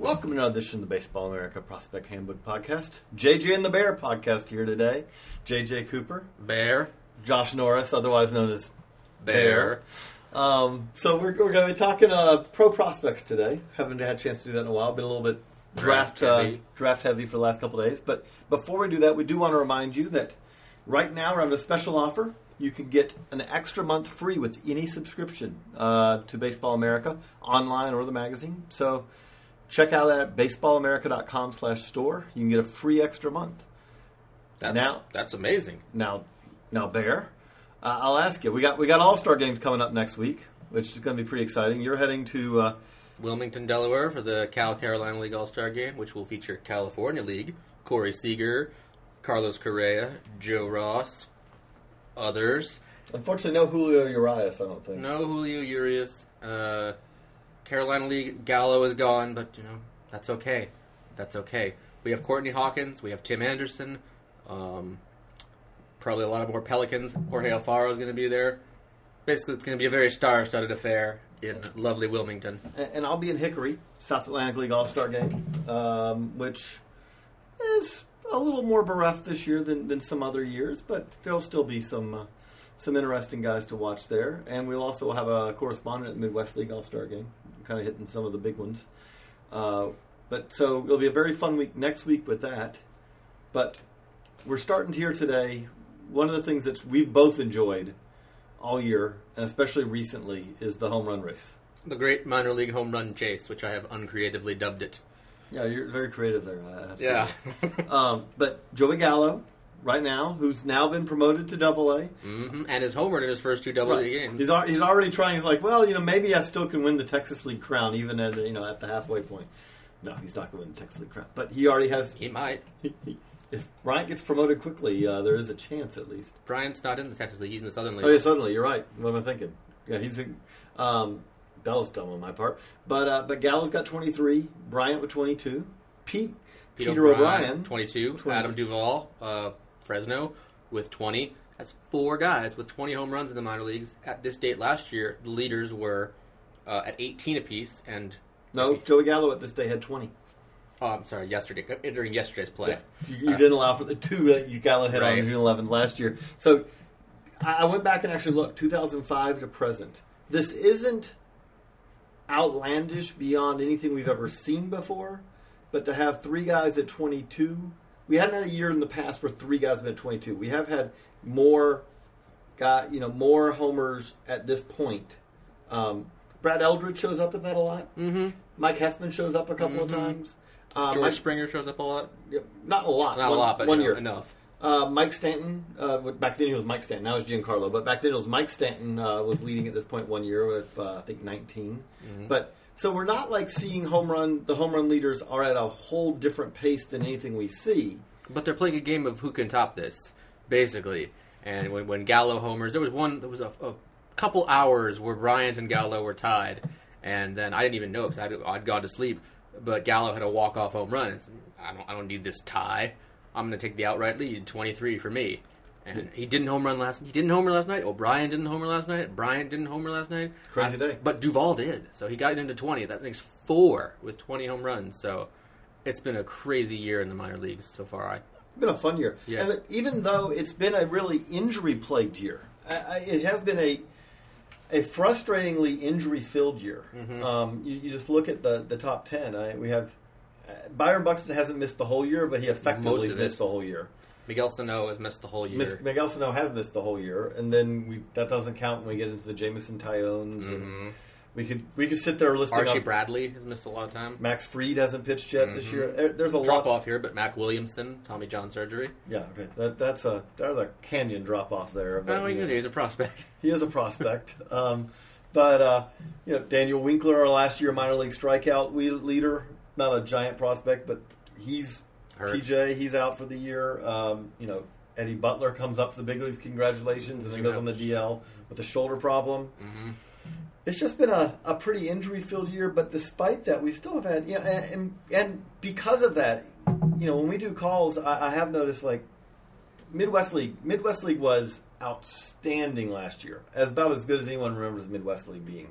Welcome to another edition of the Baseball America Prospect Handbook Podcast. JJ and the Bear podcast here today. JJ Cooper, Bear. Josh Norris, otherwise known as Bear. Um, so we're, we're going to be talking uh, pro prospects today. Haven't had a chance to do that in a while. Been a little bit draft Draft uh, heavy. draft heavy for the last couple of days. But before we do that, we do want to remind you that right now we're having a special offer. You can get an extra month free with any subscription uh, to Baseball America online or the magazine. So check out that at baseballamerica.com slash store. You can get a free extra month. That's, Now- that's amazing. Now, now, Bear, uh, I'll ask you. We got we got All Star games coming up next week, which is going to be pretty exciting. You're heading to uh, Wilmington, Delaware for the Cal Carolina League All Star game, which will feature California League, Corey Seager, Carlos Correa, Joe Ross, others. unfortunately no Julio Urias. I don't think. No Julio Urias. Uh, Carolina League, Gallo is gone, but, you know, that's okay. That's okay. We have Courtney Hawkins, we have Tim Anderson, um, probably a lot of more Pelicans. Jorge Alfaro is going to be there. Basically, it's going to be a very star-studded affair in lovely Wilmington. And, I'll be in Hickory, South Atlantic League All Star game, um, which is a little more bereft this year than, than some other years, but there'll still be some uh, some interesting guys to watch there. And we'll also have a correspondent at the Midwest League All Star game, kind of hitting some of the big ones. Uh, but so it'll be a very fun week next week with that. But we're starting here today. One of the things that we've both enjoyed all year, and especially recently, is the home run race. The great minor league home run chase, which I have uncreatively dubbed it. Yeah, you're very creative there. To Yeah. um, but Joey Gallo, right now, who's now been promoted to Double A, hmm And his homer in his first two double A games. he's al- he's already trying. He's like, well, you know, maybe I still can win the Texas League crown, even at you know at the halfway point. No, he's not going to win the Texas League crown, but he already has. he might. He, he, if Bryant gets promoted quickly, uh, there is a chance at least. Bryant's not in the Texas League. He's in the Southern League. Oh yeah, suddenly you're right. What am I thinking? Yeah, he's. A, um, that was dumb on my part. But uh, but Gallo's got 23. Bryant with 22. Pete Pete Peter O'Brien, 22. 20. Adam Duvall, uh, Fresno, with 20. That's four guys with 20 home runs in the minor leagues. At this date last year, the leaders were uh, at 18 apiece. And No, Joey Gallo at this day had 20. oh, I'm sorry, yesterday uh, during yesterday's play. You, you didn't allow for the two that you Gallo hit on June 11th last year. So I I went back and actually looked 2005 to present. This isn't outlandish beyond anything we've ever seen before, but to have three guys at 22, we hadn't had a year in the past where three guys have been at 22. We have had more guy, you know, more homers at this point. Um, Brad Eldred shows up in that a lot. Mm-hmm. Mike Hessman shows up a couple of Mhm. times. Uh, George Mike- Springer shows up a lot. yeah, not a lot. Not one, a lot, but one you know, year. enough. Uh, Mike Stanton. Uh, back then he was Mike Stanton. Now it's Giancarlo. But back then it was Mike Stanton uh, was leading at this point one year with uh, I think 19. Mm-hmm. But so we're not like seeing home run. The home run leaders are at a whole different pace than anything we see. But they're playing a game of who can top this, basically. And when, when Gallo homers, there was one, there was a, a couple hours where Bryant and Gallo were tied, and then I didn't even know because I'd, I'd gone to sleep. But Gallo had a walk off home run. It's, I don't, I don't need this tie. I'm going to take the outright lead, 23 for me. And he didn't home run last. He didn't homer last night. O'Brien didn't homer last night. Bryant didn't homer last night. Crazy I- day. But Duvall did, so he got into 20. That makes four with 20 home runs. So it's been a crazy year in the minor leagues so far. I It's been a fun year. Yeah. And even though it's been a really injury plagued year, I, I, it has been a a frustratingly injury filled year. Mm-hmm. Um, you, you just look at the the top ten. I, we have uh, Byron Buxton hasn't missed the whole year, but he effectively missed the whole year. Miguel Sano has missed the whole year. Miss, Miguel Sano has missed the whole year, and then we that doesn't count when we get into the Jameson Taillons, and Mhm. we could we could sit there listing Archie up- Bradley has missed a lot of time. Max Fried hasn't pitched yet this Mhm. year. There's a Drop lot. off here, but Mac Williamson, Tommy John surgery. Yeah, okay. That, that's a there's a canyon drop off there. Well, you you know, he's a prospect. He is a prospect. um, but, uh, you know, Daniel Winkler, our last year minor league strikeout leader, not a giant prospect, but he's Hurt. TJ. He's out for the year. Um, you know, Eddie Butler comes up to the big leagues. Congratulations. And then goes on the DL with a shoulder problem. hmm It's just been a, a pretty injury filled year, but despite that, we still have had, you know, and, and, and because of that, you know, when we do calls, I, I have noticed like Midwest League, Midwest League was outstanding last year, as about as good as anyone remembers Midwest League being.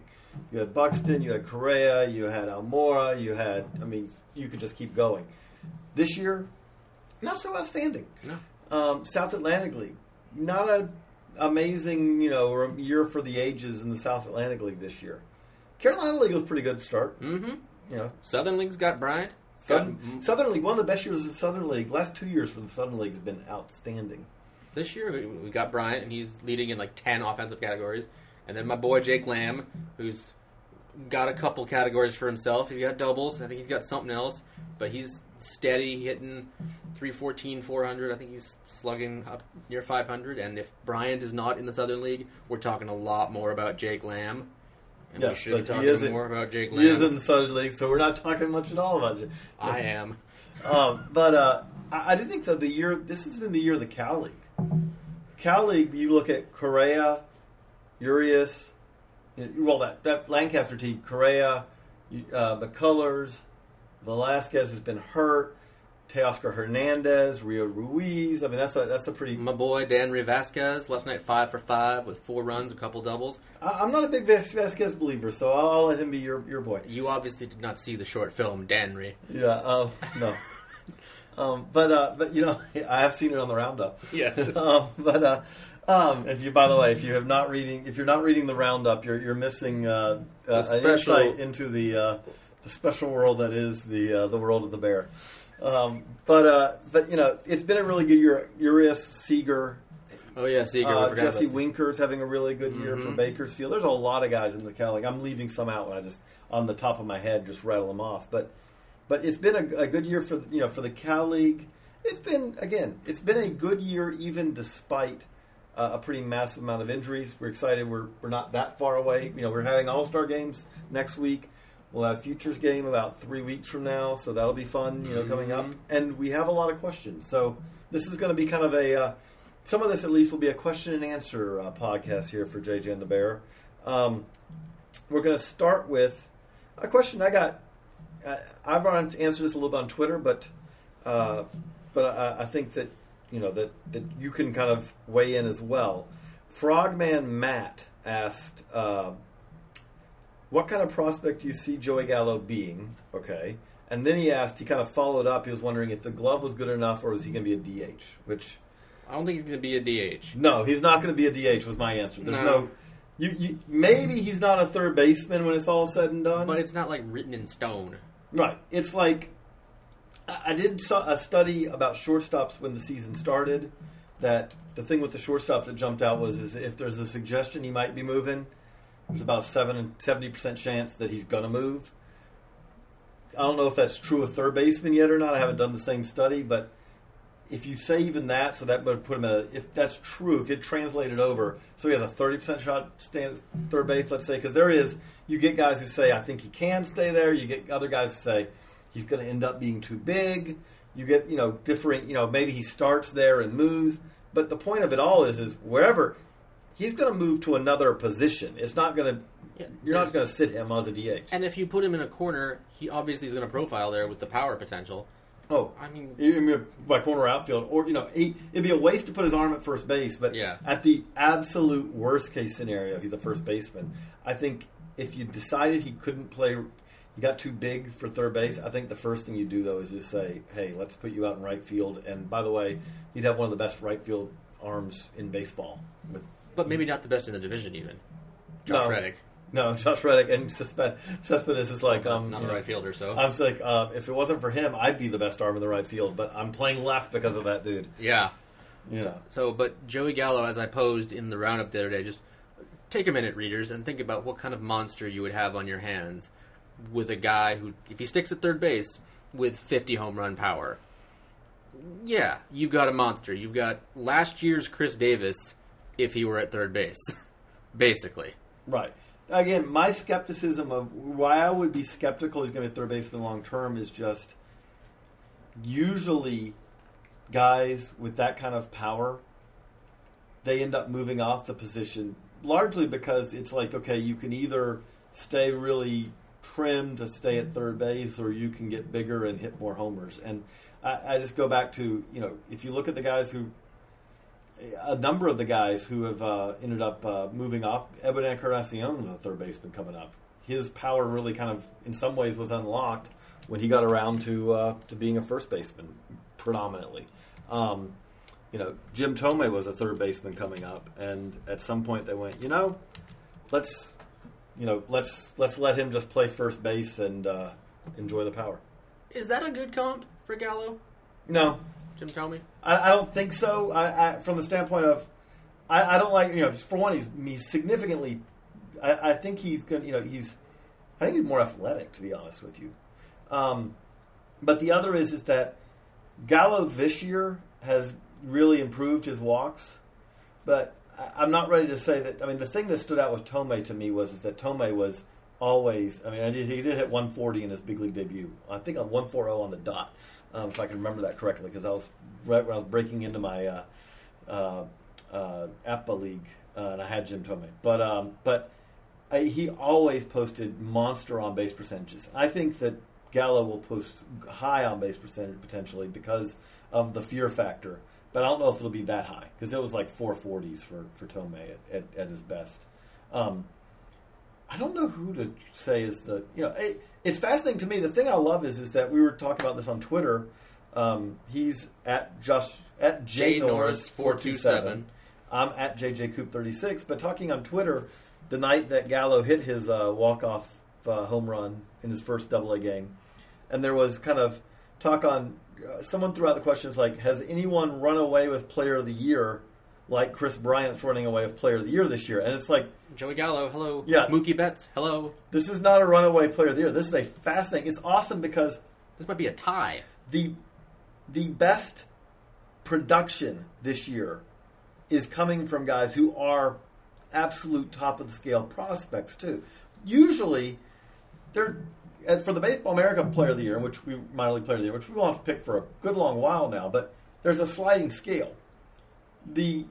you had Buxton, you had Correa, you had Almora, you had. I mean, you could just keep going. This year, not so outstanding. No. Um, South Atlantic League, not a amazing you know year for the ages in the South Atlantic League this year. Carolina League was a pretty good start. Mm-hmm. You know, Southern League's got Bryant. Got, Southern, Southern League, one of the best years of the Southern League. Last two years for the Southern League has been outstanding. this year we- we got Bryant, and he's leading in like ten offensive categories. And then my boy Jake Lamb, who's got a couple categories for himself. He's got doubles. I think he's got something else, but he's steady, hitting 314, 400. I think he's slugging up near 500. And if Bryant is not in the Southern League, we're talking a lot more about Jake Lamb. And we Yes, should be talking more about Jake Lamb. He is in the Southern League, so we're not talking much at all about it. I am. um, but uh, I, I do think that the year this has been the year of the Cal League. Cal League, you look at Correa, Urias, well that that Lancaster team, Correa, uh, McCullers, Velasquez has been hurt, Teoscar Hernandez, Rio Ruiz. I mean that's a that's a pretty. My boy Dan Vasquez last night five for five with four runs, a couple doubles. I, I'm not a big Vasquez believer, so I'll, I'll let him be your your boy. You obviously did not see the short film Danry. Yeah, um, no. um, but uh, but you know, I have seen it on the roundup. Yeah. um, but uh, um, if you, by the way, if you have not reading, if you're not reading the roundup, you're you're missing uh, uh, an insight into the uh, the special world that is the uh, the world of the bear. Um, but uh, but you know, it's been a really good year. Urias, Seager. Oh yeah, Seager. uh, Jesse Winker's having a really good year for Mhm. Bakersfield. There's a lot of guys in the Cal League. I'm leaving some out when I just on the top of my head just rattle them off. But but it's been a, a good year for you know for the Cal League. It's been again, it's been a good year even despite uh, a pretty massive amount of injuries. We're excited. We're we're not that far away. You know, we're having All Star games next week. We'll have futures game about three weeks from now, so that'll be fun. You know, coming up, Mhm. and we have a lot of questions. So this is going to be kind of a uh, some of this at least will be a question and answer uh, podcast here for JJ and the Bear. Um, we're going to start with a question I got. Uh, I've answered this a little bit on Twitter, but uh, but I, I think that you know that that you can kind of weigh in as well. Frogman Matt asked, uh, "What kind of prospect do you see Joey Gallo being?" Okay, and then he asked. He kind of followed up. He was wondering if the glove was good enough, or was he going to be a DH? Which I don't think he's going to be a DH. no, he's not going to be a DH. Was my answer. There's no. No. you, you, maybe he's not a third baseman when it's all said and done. But it's not like written in stone. Right. It's like I did a study about shortstops when the season started. That the thing with the shortstops that jumped out was is if there's a suggestion he might be moving, there's about a seven seventy percent chance that he's gonna move. I don't know if that's true of third baseman yet or not. I haven't done the same study, but if you say even that, so that would put him at a, if that's true, if it translated over, so he has a thirty percent shot stand third base, let's say, because there is, you get guys who say I think he can stay there. You get other guys who say he's going to end up being too big. You get you know different, you know maybe he starts there and moves, but the point of it all is is wherever he's going to move to another position. It's not going to. Yeah, You're not going to sit him as a DH. And if you put him in a corner, he obviously is going to profile there with the power potential. oh, I mean, You by corner outfield, or you know, he, it'd be a waste to put his arm at first base. But Yeah. at the absolute worst case scenario, he's a first baseman. I think if you decided he couldn't play, got too big for third base. I think the first thing you do though is just say, "Hey, let's put you out in right field." And by the way, he'd have one of the best right field arms in baseball. With but maybe not the best in the division even. Josh No. Reddick, no, Josh Reddick and Cespedes is like um, not a right fielder, so I was like, uh, if it wasn't for him, I'd be the best arm in the right field. But I'm playing left because of that dude. yeah. Yeah. So, but Joey Gallo, as I posed in the roundup the other day, just take a minute, readers, and think about what kind of monster you would have on your hands with a guy who, if he sticks at third base, with 50 home run power. Yeah, you've got a monster. You've got last year's Chris Davis if he were at third base, basically. Right. Again, my skepticism of why I would be skeptical he's going to be third base in the long term is just usually guys with that kind of power they end up moving off the position largely because it's like okay you can either stay really trim to stay at third base or you can get bigger and hit more homers and I, I just go back to you know if you look at the guys who a number of the guys who have uh, ended up uh, moving off. Edwin Encarnacion was a third baseman coming up. His power really kind of, in some ways, was unlocked when he got around to uh, to being a first baseman predominantly. Um, you know, Jim Thome was a third baseman coming up, and at some point they went, you know, let's, you know, let's let's let him just play first base and uh, enjoy the power. Is that a good comp for Gallo, No, Jim Thome? I, I don't think so. I, I, from the standpoint of, I, I don't like you know. For one, he's he's significantly. I, I think he's going. To, you know, he's. I think he's more athletic, to be honest with you. Um, but the other is is that Gallo this year has really improved his walks, but I'm not ready to say that. I mean, the thing that stood out with Thome to me was is that Thome was always. I mean, he did hit 140 in his big league debut. I think on 140 on the dot, um, if I can remember that correctly, because I was right when I was breaking into my uh, uh, uh, APA league, uh, and I had Jim Thome. But um, but I, he always posted monster on base percentages. I think that Gallo will post high on base percentage potentially because of the fear factor. But I don't know if it'll be that high because it was like 440s for for Thome at, at, at his best. Um, I don't know who to say is the you know it, it's fascinating to me. The thing I love is is that we were talking about this on Twitter. Um, he's at Josh at J Norris four two seven. I'm at JJ Coop thirty six. But talking on Twitter, the night that Gallo hit his uh, walk off uh, home run in his first Double A game, and there was kind of talk on uh, someone threw out the questions like, has anyone run away with Player of the Year? Like Kris Bryant's running away with Player of the Year this year, and it's like Joey Gallo, hello. Yeah. Mookie Betts, hello. this is not a runaway Player of the Year. This is a fascinating. It's awesome because This might be a tie. the the best production this year is coming from guys who are absolute top of the scale prospects too. Usually, they're Uh, for the Baseball America Player of the Year, in which we minor league Player of the Year, which we will have to pick for a good long while now. But there's a sliding scale. The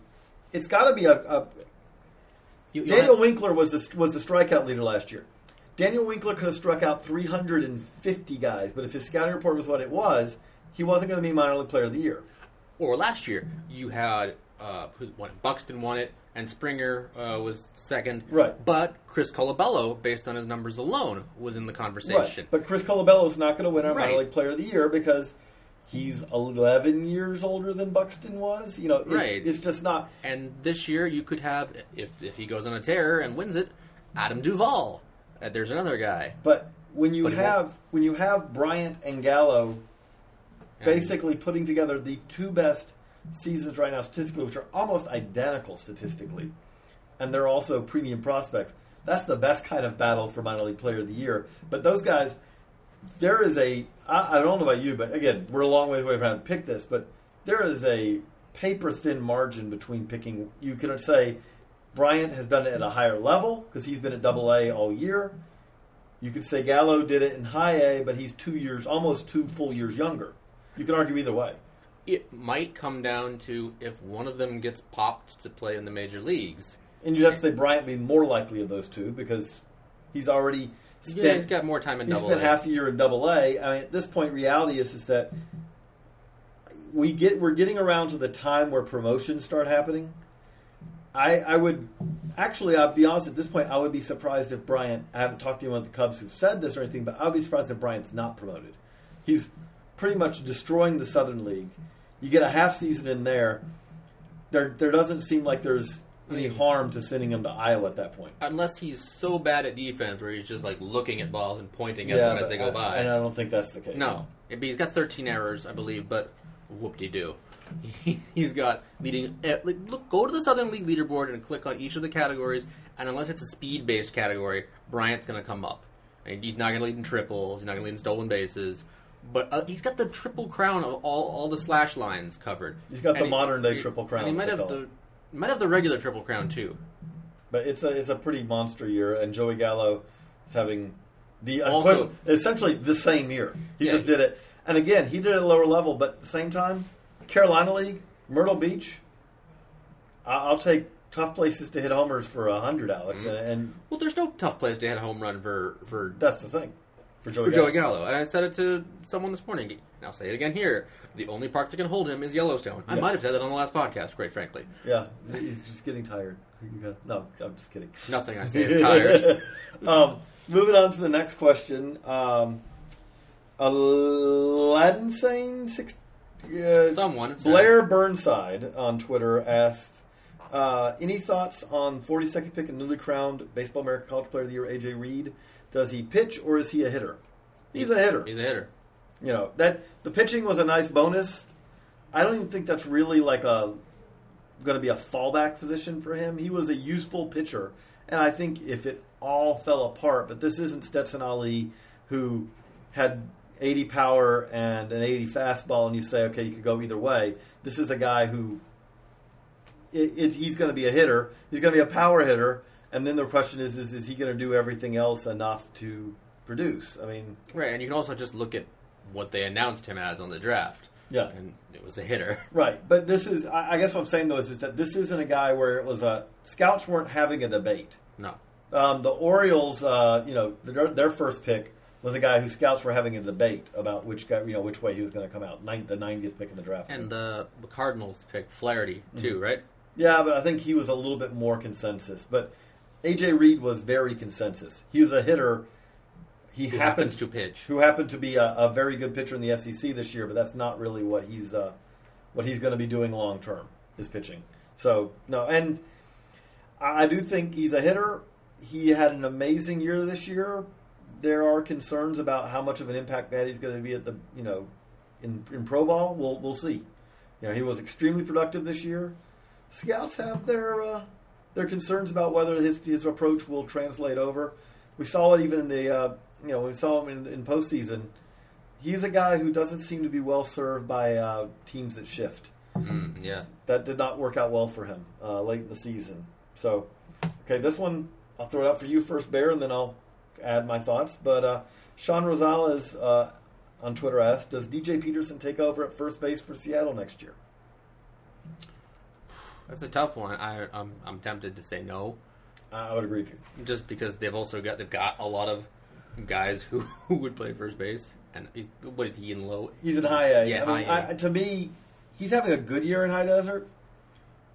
it's got to be a, a You, you Daniel wanna- Winkler was the was the strikeout leader last year. Daniel Winkler could have struck out 350 guys, but if his scouting report was what it was, he wasn't going to be minor league player of the year. or last year you had uh, who won it? Buxton won it, and Springer uh, was second. Right. But Chris Colabello, based on his numbers alone, was in the conversation. Right. But Chris Colabello's not going to win our minor league player of the year because he's 11 years older than Buxton was. You know, it's, Right. it's just not. And this year you could have, if if he goes on a tear and wins it, Adam Duvall. Uh, there's another guy. But when you But have when you have Bryant and Gallo And- basically putting together the two best seasons right now statistically, which are almost identical statistically, and they're also premium prospects. That's the best kind of battle for minor league player of the year. But those guys, there is a I, I don't know about you, but again, we're a long way away from having to pick this, but there is a paper thin margin between picking. You can say Bryant has done it at a higher level because he's been at Double A all year. You could say Gallo did it in High A, but he's two years, almost two full years younger. You can argue either way. It might come down to if one of them gets popped to play in the major leagues. And you'd have to say Bryant being more likely of those two because he's already spent yeah, he's got more time in He double spent A. half a year in Double A. I mean, at this point, reality is is that we get we're getting around to the time where promotions start happening. I I would actually, I'll be honest. At this point, I would be surprised if Bryant. I haven't talked to anyone at the Cubs who've said this or anything, but I would be surprised if Bryant's not promoted. He's pretty much destroying the Southern League. You get a half season in there. There there doesn't seem like there's any harm to sending him to Iowa at that point. Unless he's so bad at defense where he's just like looking at balls and pointing at them as they go I- by. and I don't think that's the case. No, he's got 13 errors, I believe, but whoop-de-doo. He's got leading. eh, Like, look, go to the Southern League leaderboard and click on each of the categories, and unless it's a speed-based category, Bryant's going to come up. And he's not going to lead in triples. He's not going to lead in stolen bases. But uh, he's got the triple crown of all, all the slash lines covered. He's got the he- modern-day he- triple crown, And he might have call the might have the regular triple crown too. But it's a it's a pretty monster year, and Joey Gallo is having the Also- essentially the same year. He Yeah. just did it, and again, he did it at a lower level, but at the same time, Carolina League, Myrtle Beach. I- I'll take tough places to hit homers for a hundred, Alex, Mm-hmm. and, and Well, there's no tough place to hit a home run for for that's the thing. For Joey. for Gallo. Joey Gallo. And I said it to someone this morning, and I'll say it again here. The only park that can hold him is Yellowstone. I Yeah. might have said that on the last podcast, quite frankly. Yeah, he's just getting tired. You gotta- No, I'm just kidding. Nothing I say is tired. um, moving on to the next question. Um, Aladdin saying six. Uh, Someone says- Blair Burnside on Twitter asked, uh, "Any thoughts on 42nd pick and newly crowned Baseball America College Player of the Year AJ Reed? Does he pitch or is he a hitter? He's a hitter. He's a hitter. You know that the pitching was a nice bonus. I don't even think that's really like a going to be a fallback position for him. He was a useful pitcher, and I think if it all fell apart, but this isn't Stetson Allie who had 80 power and an 80 fastball, and you say, okay, you could go either way. This is a guy who it, it, he's going to be a hitter. He's going to be a power hitter, and then the question is, is, is he going to do everything else enough to produce? I mean, Right, and you can also just look at what they announced him as on the draft. Yeah. And it was a hitter. Right, but this is I guess what I'm saying though is, is that this isn't a guy where it was a scouts weren't having a debate. No. Um, the Orioles, uh, you know, their, their first pick was a guy who scouts were having a debate about which guy, you know, which way he was going to come out. Nin the 90th pick in the draft. And the, the Cardinals picked Flaherty, too, Mm-hmm. right? yeah, but I think he was a little bit more consensus. But AJ Reed was very consensus. He was a hitter. He Who happens happens to pitch. who happened to be a, a very good pitcher in the SEC this year, but that's not really what he's uh, what he's going to be doing long term. Is pitching. So no, and I I do think he's a hitter. He had an amazing year this year. There are concerns about how much of an impact that he's going to be at the you know in in pro ball. We'll we'll see. You know, he was extremely productive this year. Scouts have their uh, their concerns about whether his his approach will translate over. We saw it even in the uh, you know we saw him in, in postseason. He's a guy who doesn't seem to be well served by uh, teams that shift. Mm, yeah. That did not work out well for him uh, late in the season. So, okay, this one I'll throw it out for you first, Bear, and then I'll add my thoughts. But uh, Sean Rosales uh, on Twitter asked, "Does DJ Peterson take over at first base for Seattle next year?" That's a tough one. I, I'm, I'm tempted to say no, I would agree with you. just because they've also got they've got a lot of guys who, who would play first base, and he's, what is he in low? He's in high A. Yeah, I mean, high A. I, to me, he's having a good year in High Desert.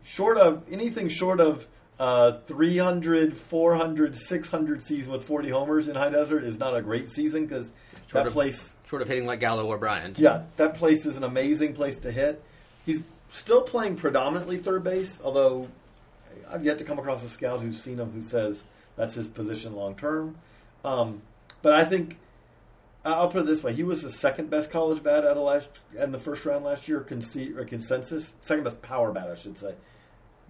Short of anything short of uh, 300, 400, 600 season with 40 homers in High Desert is not a great season because that of- place, Short of hitting like Gallo or Bryant. yeah, that place is an amazing place to hit. He's still playing predominantly third base, although I've yet to come across a scout who's seen him who says that's his position long term. Um, but I think I'll put it this way: he was the second best college bat out of last in the first round last year, conce- consensus. Second best power bat, I should say.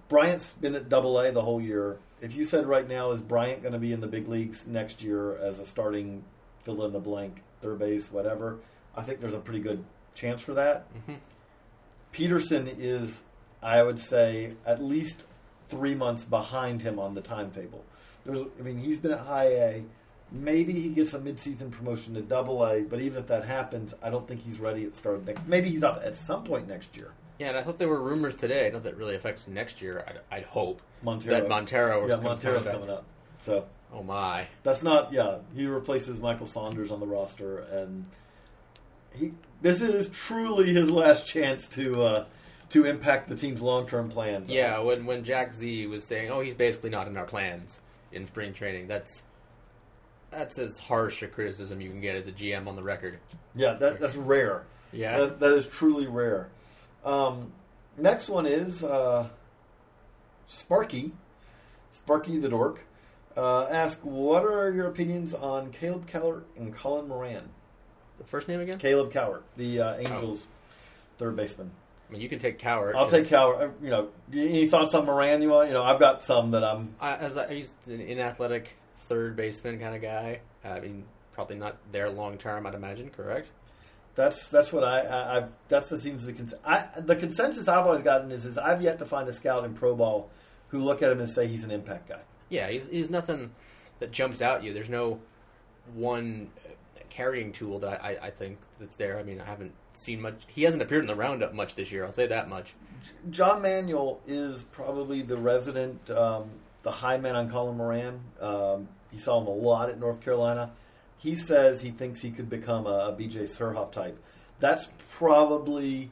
Bryant's been at Double A the whole year. If you said right now, is Bryant going to be in the big leagues next year as a starting fill in the blank third base, whatever? I think there's a pretty good chance for that. Mhm. Peterson is, I would say, at least three months behind him on the timetable. There's, I mean, he's been at High A. Maybe he gets a midseason promotion to Double A, but even if that happens, I don't think he's ready at start of next. Maybe he's up at some point next year. Yeah, and I thought there were rumors today. I know that really affects next year. I'd, I'd hope Montero, that Montero was yeah, Montero's coming up. So Oh my! that's not. Yeah, he replaces Michael Saunders on the roster, and he. This is truly his last chance to uh, to impact the team's long term plans. Yeah, when when Jack Z was saying, "Oh, he's basically not in our plans in spring training," that's that's as harsh a criticism you can get as a GM on the record. yeah, that, that's rare. Yeah, That, that is truly rare. Um, next one is uh, Sparky, Sparky the Dork. Uh, ask, what are your opinions on Caleb Keller and Colin Moran? The first name again. Caleb Cowart, the uh, Angels third baseman. I mean, you can take Coward. I'll take Cowart. uh, You know, any thoughts on Moran? You want? You know, I've got some that I'm. I, as I, he's an inathletic third baseman kind of guy. I mean, probably not there long term. I'd imagine. Correct. That's that's what I, I I've that's the seems the cons- I, the consensus I've always gotten is is I've yet to find a scout in pro ball who look at him and say he's an impact guy. Yeah, he's he's nothing that jumps out at you. There's no one carrying tool that I, I, I think that's there. I mean, I haven't seen much. He hasn't appeared in the roundup much this year. I'll say that much. John Manuel is probably the resident, um, the high man on Colin Moran. Um, he saw him a lot at North Carolina. he says he thinks he could become a, a BJ Surhoff type. That's probably,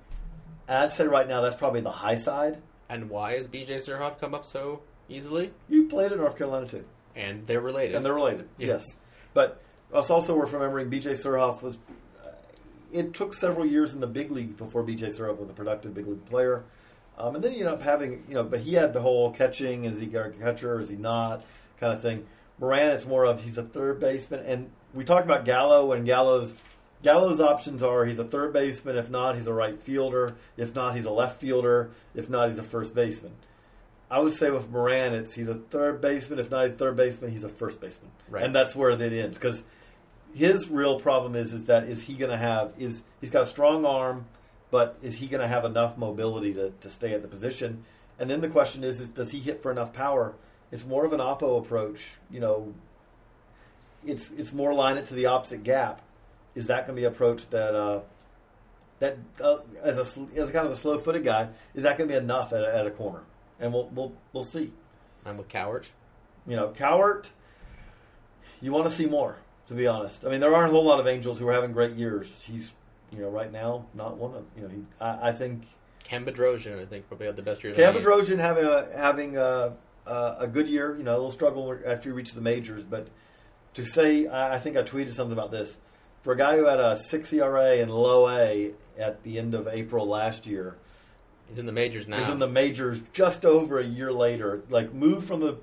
I'd say right now, that's probably the high side. And why has BJ Surhoff come up so easily? You played at North Carolina too. And they're related. And they're related, Yeah. yes. But us also worth remembering BJ Surhoff was. Uh, it took several years in the big leagues before BJ Surhoff was a productive big league player, um, and then you end up having you know. But he had the whole catching: is he a catcher? Is he not? Kind of thing. Moran, it's more of he's a third baseman, and we talked about Gallo and Gallo's. Gallo's options are he's a third baseman. If not, he's a right fielder. If not, he's a left fielder. If not, he's a first baseman. I would say with Moran, it's he's a third baseman. If not, he's a third baseman. He's a first baseman, Right. and that's where it ends. Because his real problem is is that is he going to have is he's got a strong arm, but is he going to have enough mobility to, to stay at the position? And then the question is is does he hit for enough power? It's more of an oppo approach. You know, it's it's more line it to the opposite gap. Is that going to be an approach that uh, that uh, as a as kind of a slow footed guy is that going to be enough at a, at a corner? And we'll we'll we'll see. I'm with Cowart. You know, Cowart, you want to see more. To be honest, I mean there aren't a whole lot of Angels who are having great years. He's you know right now not one of you know he I, I think Cam Bedrosian, I think, probably had the best year. Cam. Bedrosian having a having a, a, a good year. You know, a little struggle after you reach the majors, but to say, I I think I tweeted something about this. For a guy who had a six ERA and low A at the end of April last year, He's in the majors now. He's in the majors just over a year later. Like moved from the,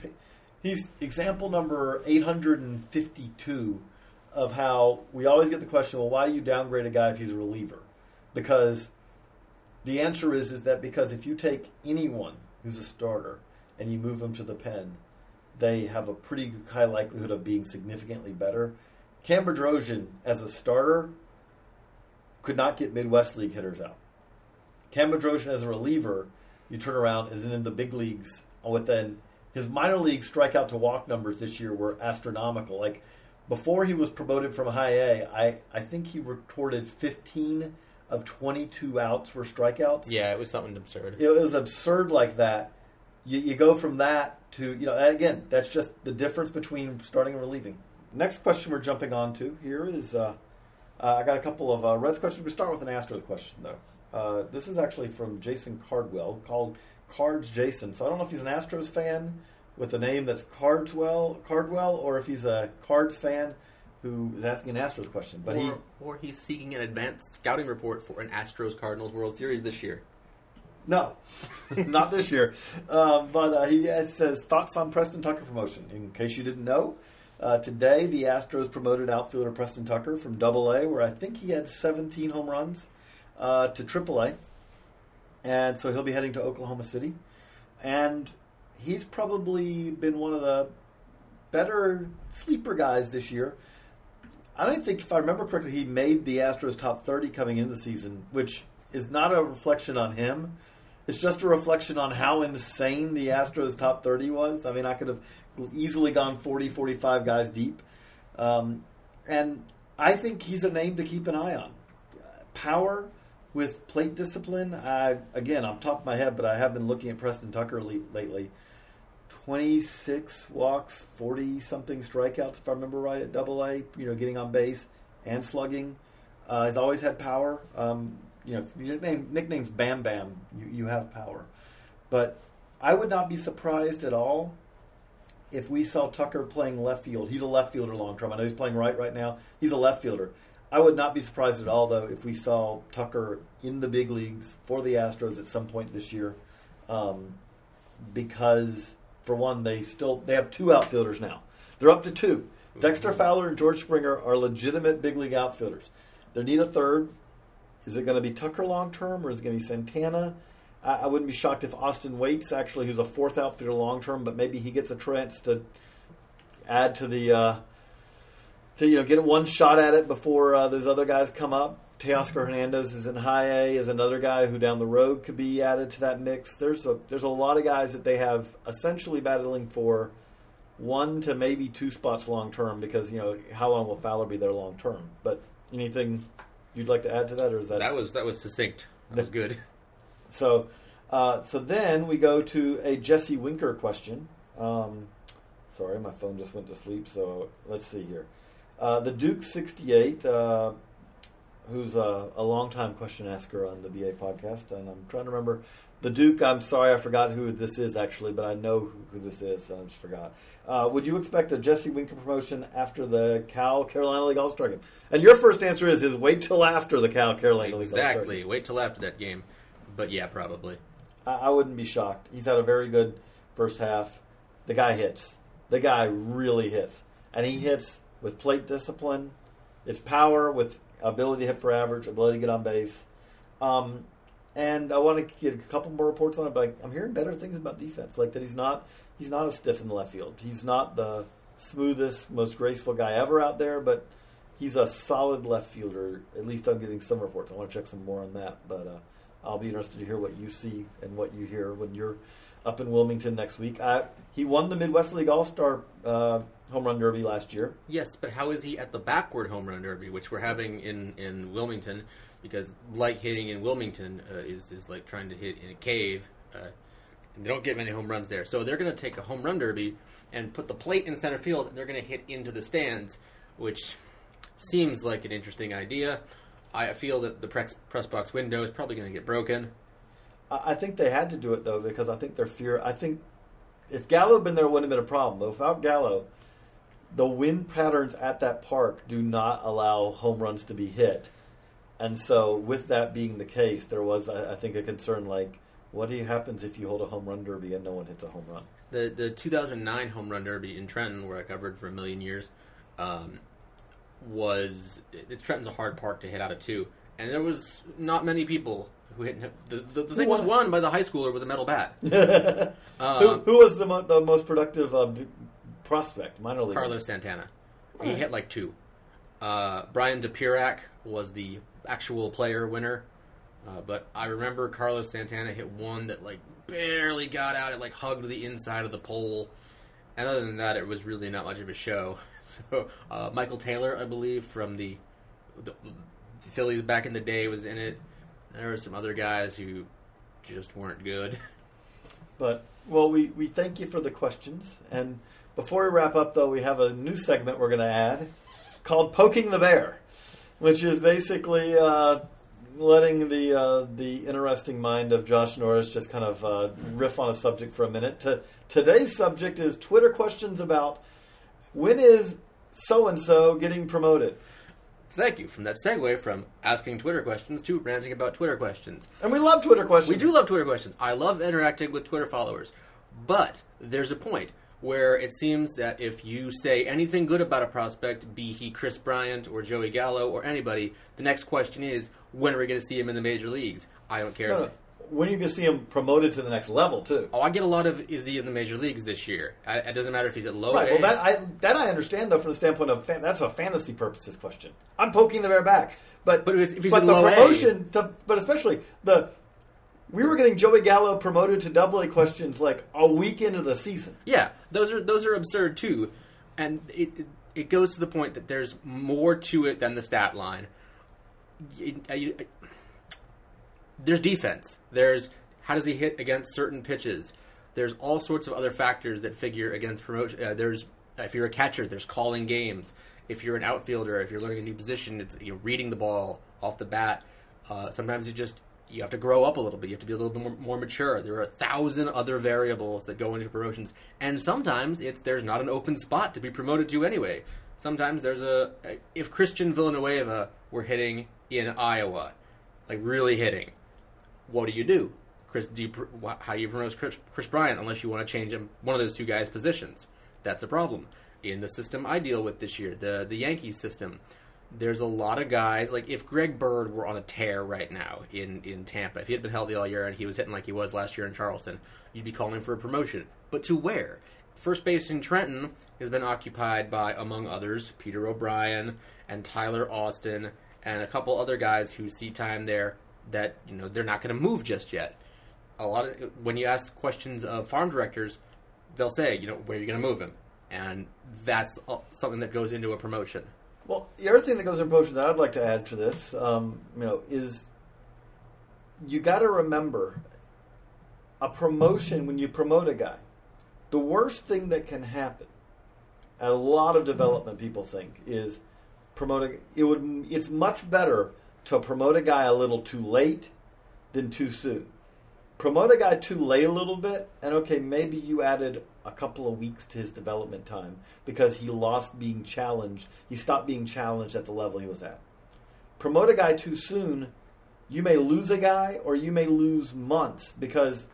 he's example number eight hundred and fifty-two of how we always get the question, well, why do you downgrade a guy if he's a reliever? Because the answer is is that because if you take anyone who's a starter and you move them to the pen, they have a pretty high likelihood of being significantly better. Cam Bedrosian, as a starter, could not get Midwest League hitters out. Cam Bedrosian as a reliever, you turn around, is in the big leagues within his minor league strikeout to walk numbers this year were astronomical. Like before he was promoted from high A, I, I think he recorded 15 of 22 outs were strikeouts. yeah, it was something absurd. It was absurd like that. You, you go from that to, you know, again, that's just the difference between starting and relieving. Next question we're jumping on to here is uh, uh, I got a couple of uh, Reds questions. We start with an Astros question, though. Uh, this is actually from Jason Cardwell, called Cards Jason. So I don't know if he's an Astros fan with a name that's Cardwell, Cardwell, or if he's a Cards fan who is asking an Astros question. But or, he or he's seeking an advanced scouting report for an Astros Cardinals World Series this year. No, not this year. Um, but uh, he says thoughts on Preston Tucker promotion. In case you didn't know, uh, today the Astros promoted outfielder Preston Tucker from Double A, where I think he had 17 home runs, uh, to Triple A, and so he'll be heading to Oklahoma City, and he's probably been one of the better sleeper guys this year. I don't think, if I remember correctly, he made the Astros top 30 coming into the season, which is not a reflection on him. It's just a reflection on how insane the Astros top 30 was. I mean, I could have easily gone 40, 45 guys deep. Um, and I think he's a name to keep an eye on. Power with plate discipline. I, again, I'm top of my head, but I have been looking at Preston Tucker le- lately. 26 walks, 40 something strikeouts, if I remember right, at double A, you know, getting on base and slugging. Uh, he's always had power. Um, you know, your nickname, nickname's Bam Bam, you, you have power. But I would not be surprised at all if we saw Tucker playing left field. He's a left fielder long term. I know he's playing right right now. He's a left fielder. I would not be surprised at all, though, if we saw Tucker in the big leagues for the Astros at some point this year, um, because for one, they still they have two outfielders now. They're up to two. Dexter Fowler and George Springer are legitimate big league outfielders. They need a third. Is it going to be Tucker long term, or is it going to be Santana? I, I wouldn't be shocked if Austin Wates, actually, who's a fourth outfielder long term, but maybe he gets a chance to add to the uh, to you know get one shot at it before uh, those other guys come up. Teoscar Hernandez is in high A, is another guy who down the road could be added to that mix. There's a there's a lot of guys that they have essentially battling for one to maybe two spots long term because you know how long will Fowler be there long term. But anything you'd like to add to that, or is that That was that was succinct. That was good. so? Uh, so then we go to a Jesse Winker question. Um, sorry, my phone just went to sleep. So let's see here. Uh, the Duke 68, uh, who's a, a longtime question asker on the BA podcast, and I'm trying to remember. The Duke, I'm sorry, I forgot who this is actually, but I know who, who this is, so I just forgot. Uh, would you expect a Jesse Winker promotion after the Cal Carolina League All Star game? And your first answer is is wait till after the Cal Carolina League Exactly. Wait till after that game. But yeah, probably. I, I wouldn't be shocked. He's had a very good first half. The guy hits. The guy really hits, and he hits with plate discipline. It's power with ability to hit for average, ability to get on base. Um, and I want to get a couple more reports on it, but I, I'm hearing better things about defense. Like that he's not he's not a stiff in the left field. He's not the smoothest, most graceful guy ever out there, but he's a solid left fielder. At least I'm getting some reports. I want to check some more on that, but uh, I'll be interested to hear what you see and what you hear when you're up in Wilmington next week. I, he won the Midwest League All Star uh, Home Run Derby last year. Yes, but how is he at the backward home run derby, which we're having in, in Wilmington? Because like hitting in Wilmington uh, is is like trying to hit in a cave. Uh, and they don't get many home runs there, so they're going to take a home run derby and put the plate in center field, and they're going to hit into the stands, which seems like an interesting idea. I feel that the press, press box window is probably going to get broken. I think they had to do it though because I think their fear. I think if Gallo had been there, it wouldn't have been a problem. Without Gallo, the wind patterns at that park do not allow home runs to be hit, and so with that being the case, there was I, I think a concern like, what happens if you hold a home run derby and no one hits a home run? The the 2009 home run derby in Trenton, where I covered for a million years, um, was it, Trenton's a hard park to hit out of two, and there was not many people who hit. The, the, the thing was won? won by the high schooler with a metal bat, who, um, who was the, mo- the most productive uh, b- prospect? Minor league. Carlos Santana. He hit like two. Uh, Brian DePirac was the actual player winner, uh, but I remember Carlos Santana hit one that like barely got out. It like hugged the inside of the pole, and other than that, it was really not much of a show. So uh, Michael Taylor, I believe, from the, the, the Phillies back in the day, was in it. There were some other guys who just weren't good. But well, we, we thank you for the questions. And before we wrap up, though, we have a new segment we're going to add called "Poking the Bear," which is basically uh, letting the uh, the interesting mind of Josh Norris just kind of uh, riff on a subject for a minute. To, today's subject is Twitter questions about when is so and so getting promoted. Thank you from that segue from asking Twitter questions to ranting about Twitter questions. And we love Twitter questions. We do love Twitter questions. I love interacting with Twitter followers. But there's a point where it seems that if you say anything good about a prospect, be he Kris Bryant or Joey Gallo or anybody, the next question is, when are we going to see him in the major leagues? I don't care. No, no. When are you can see him promoted to the next level too. Oh, I get a lot of is he in the major leagues this year? I, it doesn't matter if he's at low Right. Well, that I that I understand though from the standpoint of fan, that's a fantasy purposes question. I'm poking the bear back, but But if he's but the promotion, the, but especially the we were getting Joey Gallo promoted to Double A questions like a week into the season. Yeah, those are those are absurd too, and it it, goes to the point that there's more to it than the stat line. It- I- I- there's defense. There's how does he hit against certain pitches. There's all sorts of other factors that figure against promotion. Uh, there's if you're a catcher, there's calling games. If you're an outfielder, if you're learning a new position, it's you know, reading the ball off the bat. Uh, sometimes you just you have to grow up a little bit. You have to be a little bit more, more mature. There are a thousand other variables that go into promotions, and sometimes it's there's not an open spot to be promoted to anyway. Sometimes there's a if Christian Villanueva were hitting in Iowa, like really hitting, what do you do? Kris, do you, how do you promote Kris, Kris Bryant unless you want to change him one of those two guys' positions? That's a problem in the system I deal with this year, the the Yankees system. There's a lot of guys like if Greg Bird were on a tear right now in in Tampa, if he had been healthy all year and he was hitting like he was last year in Charleston, you'd be calling for a promotion. But to where? First base in Trenton has been occupied by, among others, Peter O'Brien and Tyler Austin and a couple other guys who see time there that you know they're not going to move just yet. A lot of when you ask questions of farm directors, they'll say, you know, where are you going to move him, and that's something that goes into a promotion. Well, the other thing that goes in promotion that I'd like to add to this, um, you know, is you got to remember a promotion when you promote a guy. The worst thing that can happen, a lot of development people think, is promoting. it would it's much better to promote a guy a little too late than too soon. Promote a guy too late a little bit, and okay, maybe you added a couple of weeks to his development time because he lost being challenged. He stopped being challenged at the level he was at. Promote a guy too soon, you may lose a guy or you may lose months because,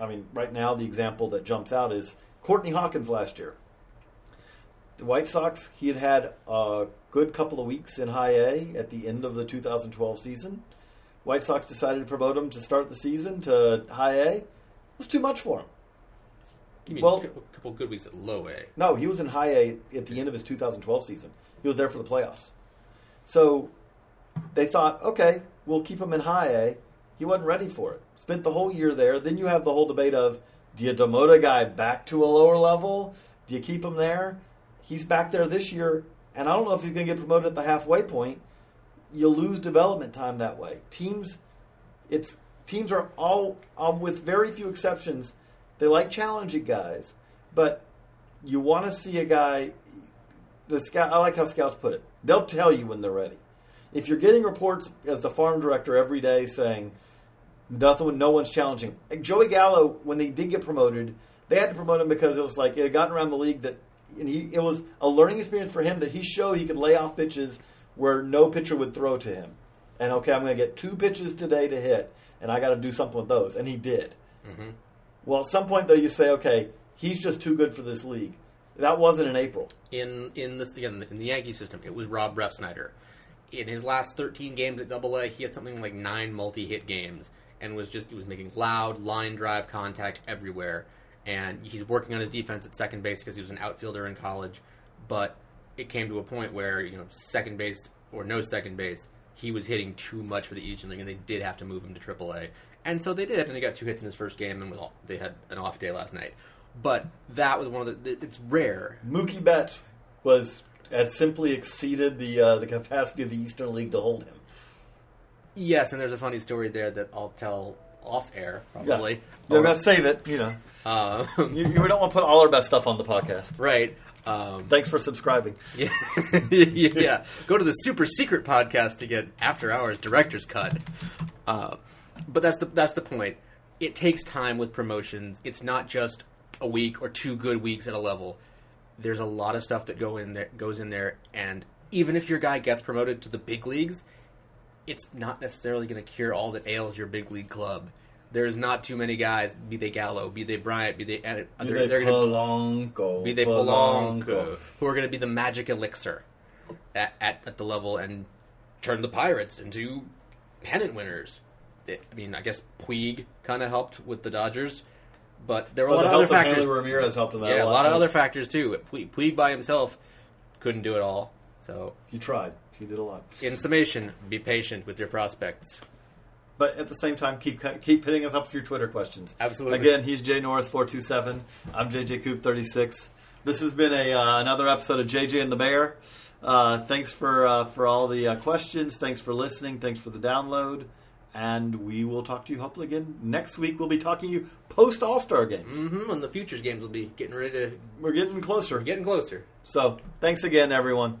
I mean, right now the example that jumps out is Courtney Hawkins last year. The White Sox, he had had a good couple of weeks in high A at the end of the 2012 season. White Sox decided to promote him to start the season to high A. It was too much for him. You mean Well- a couple, couple good weeks at low A. No, he was in high A at the end of his 2012 season. He was there for the playoffs. So they thought, okay, we'll keep him in high A. He wasn't ready for it. Spent the whole year there. Then you have the whole debate of do you demote a guy back to a lower level? Do you keep him there? He's back there this year, and I don't know if he's going to get promoted at the halfway point. You lose development time that way. Teams, it's teams are all, um, with very few exceptions, they like challenging guys, but you want to see a guy. The scout, I like how scouts put it. They'll tell you when they're ready. If you're getting reports as the farm director every day saying nothing, no one's challenging. Joey Gallo, when they did get promoted, they had to promote him because it was like it had gotten around the league that, and he it was a learning experience for him that he showed he could lay off pitches where no pitcher would throw to him. And okay, I'm going to get two pitches today to hit, and I got to do something with those, and he did. Mm-hmm. Well, at some point though, you say, okay, he's just too good for this league. That wasn't in April. in in this again in the Yankee system, it was Rob Refsnyder. In his last 13 games at Double A, he had something like nine multi-hit games, and was just he was making loud line drive contact everywhere. And he's working on his defense at second base because he was an outfielder in college. But it came to a point where you know second base or no second base, he was hitting too much for the Eastern League, and they did have to move him to Triple A. And so they did, and he got two hits in his first game, and was all, they had an off day last night. But that was one of the. It's rare Mookie Betts was had simply exceeded the uh, the capacity of the Eastern League to hold him. Yes, and there's a funny story there that I'll tell off air, probably. They're going to save it, you know. Um, You, you don't want to put all our best stuff on the podcast. right. Um, Thanks for subscribing. yeah. yeah. Go to the super secret podcast to get after hours director's cut. Uh, but that's the that's the point. It takes time with promotions. It's not just a week or two good weeks at a level. There's a lot of stuff that go in there goes in there, and even if your guy gets promoted to the big leagues, it's not necessarily going to cure all that ails your big league club. There's not too many guys, be they Gallo, be they Bryant, be they uh, Be they're, they they're gonna, be they Polanco, who are going to be the magic elixir at, at, at the level and turn the Pirates into pennant winners. They- I mean, I guess Puig kind of helped with the Dodgers, but there were a lot of other of factors. Ramirez helped him out Yeah, a a lot. lot of other factors too. Puig, Puig by himself couldn't do it all. So, You tried. You did a lot. in summation, be patient with your prospects. But at the same time, keep keep hitting us up with your Twitter questions. Absolutely. Again, he's Jay Norris four two seven. I'm JJ Coop thirty six. This has been a uh, another episode of JJ and the Bear. Uh, thanks for uh, for all the uh, questions. Thanks for listening. Thanks for the download. And we will talk to you hopefully again next week. We'll be talking to you post All Star games. hmm and the futures games will be getting ready to We're getting closer. we're getting closer. So thanks again, everyone.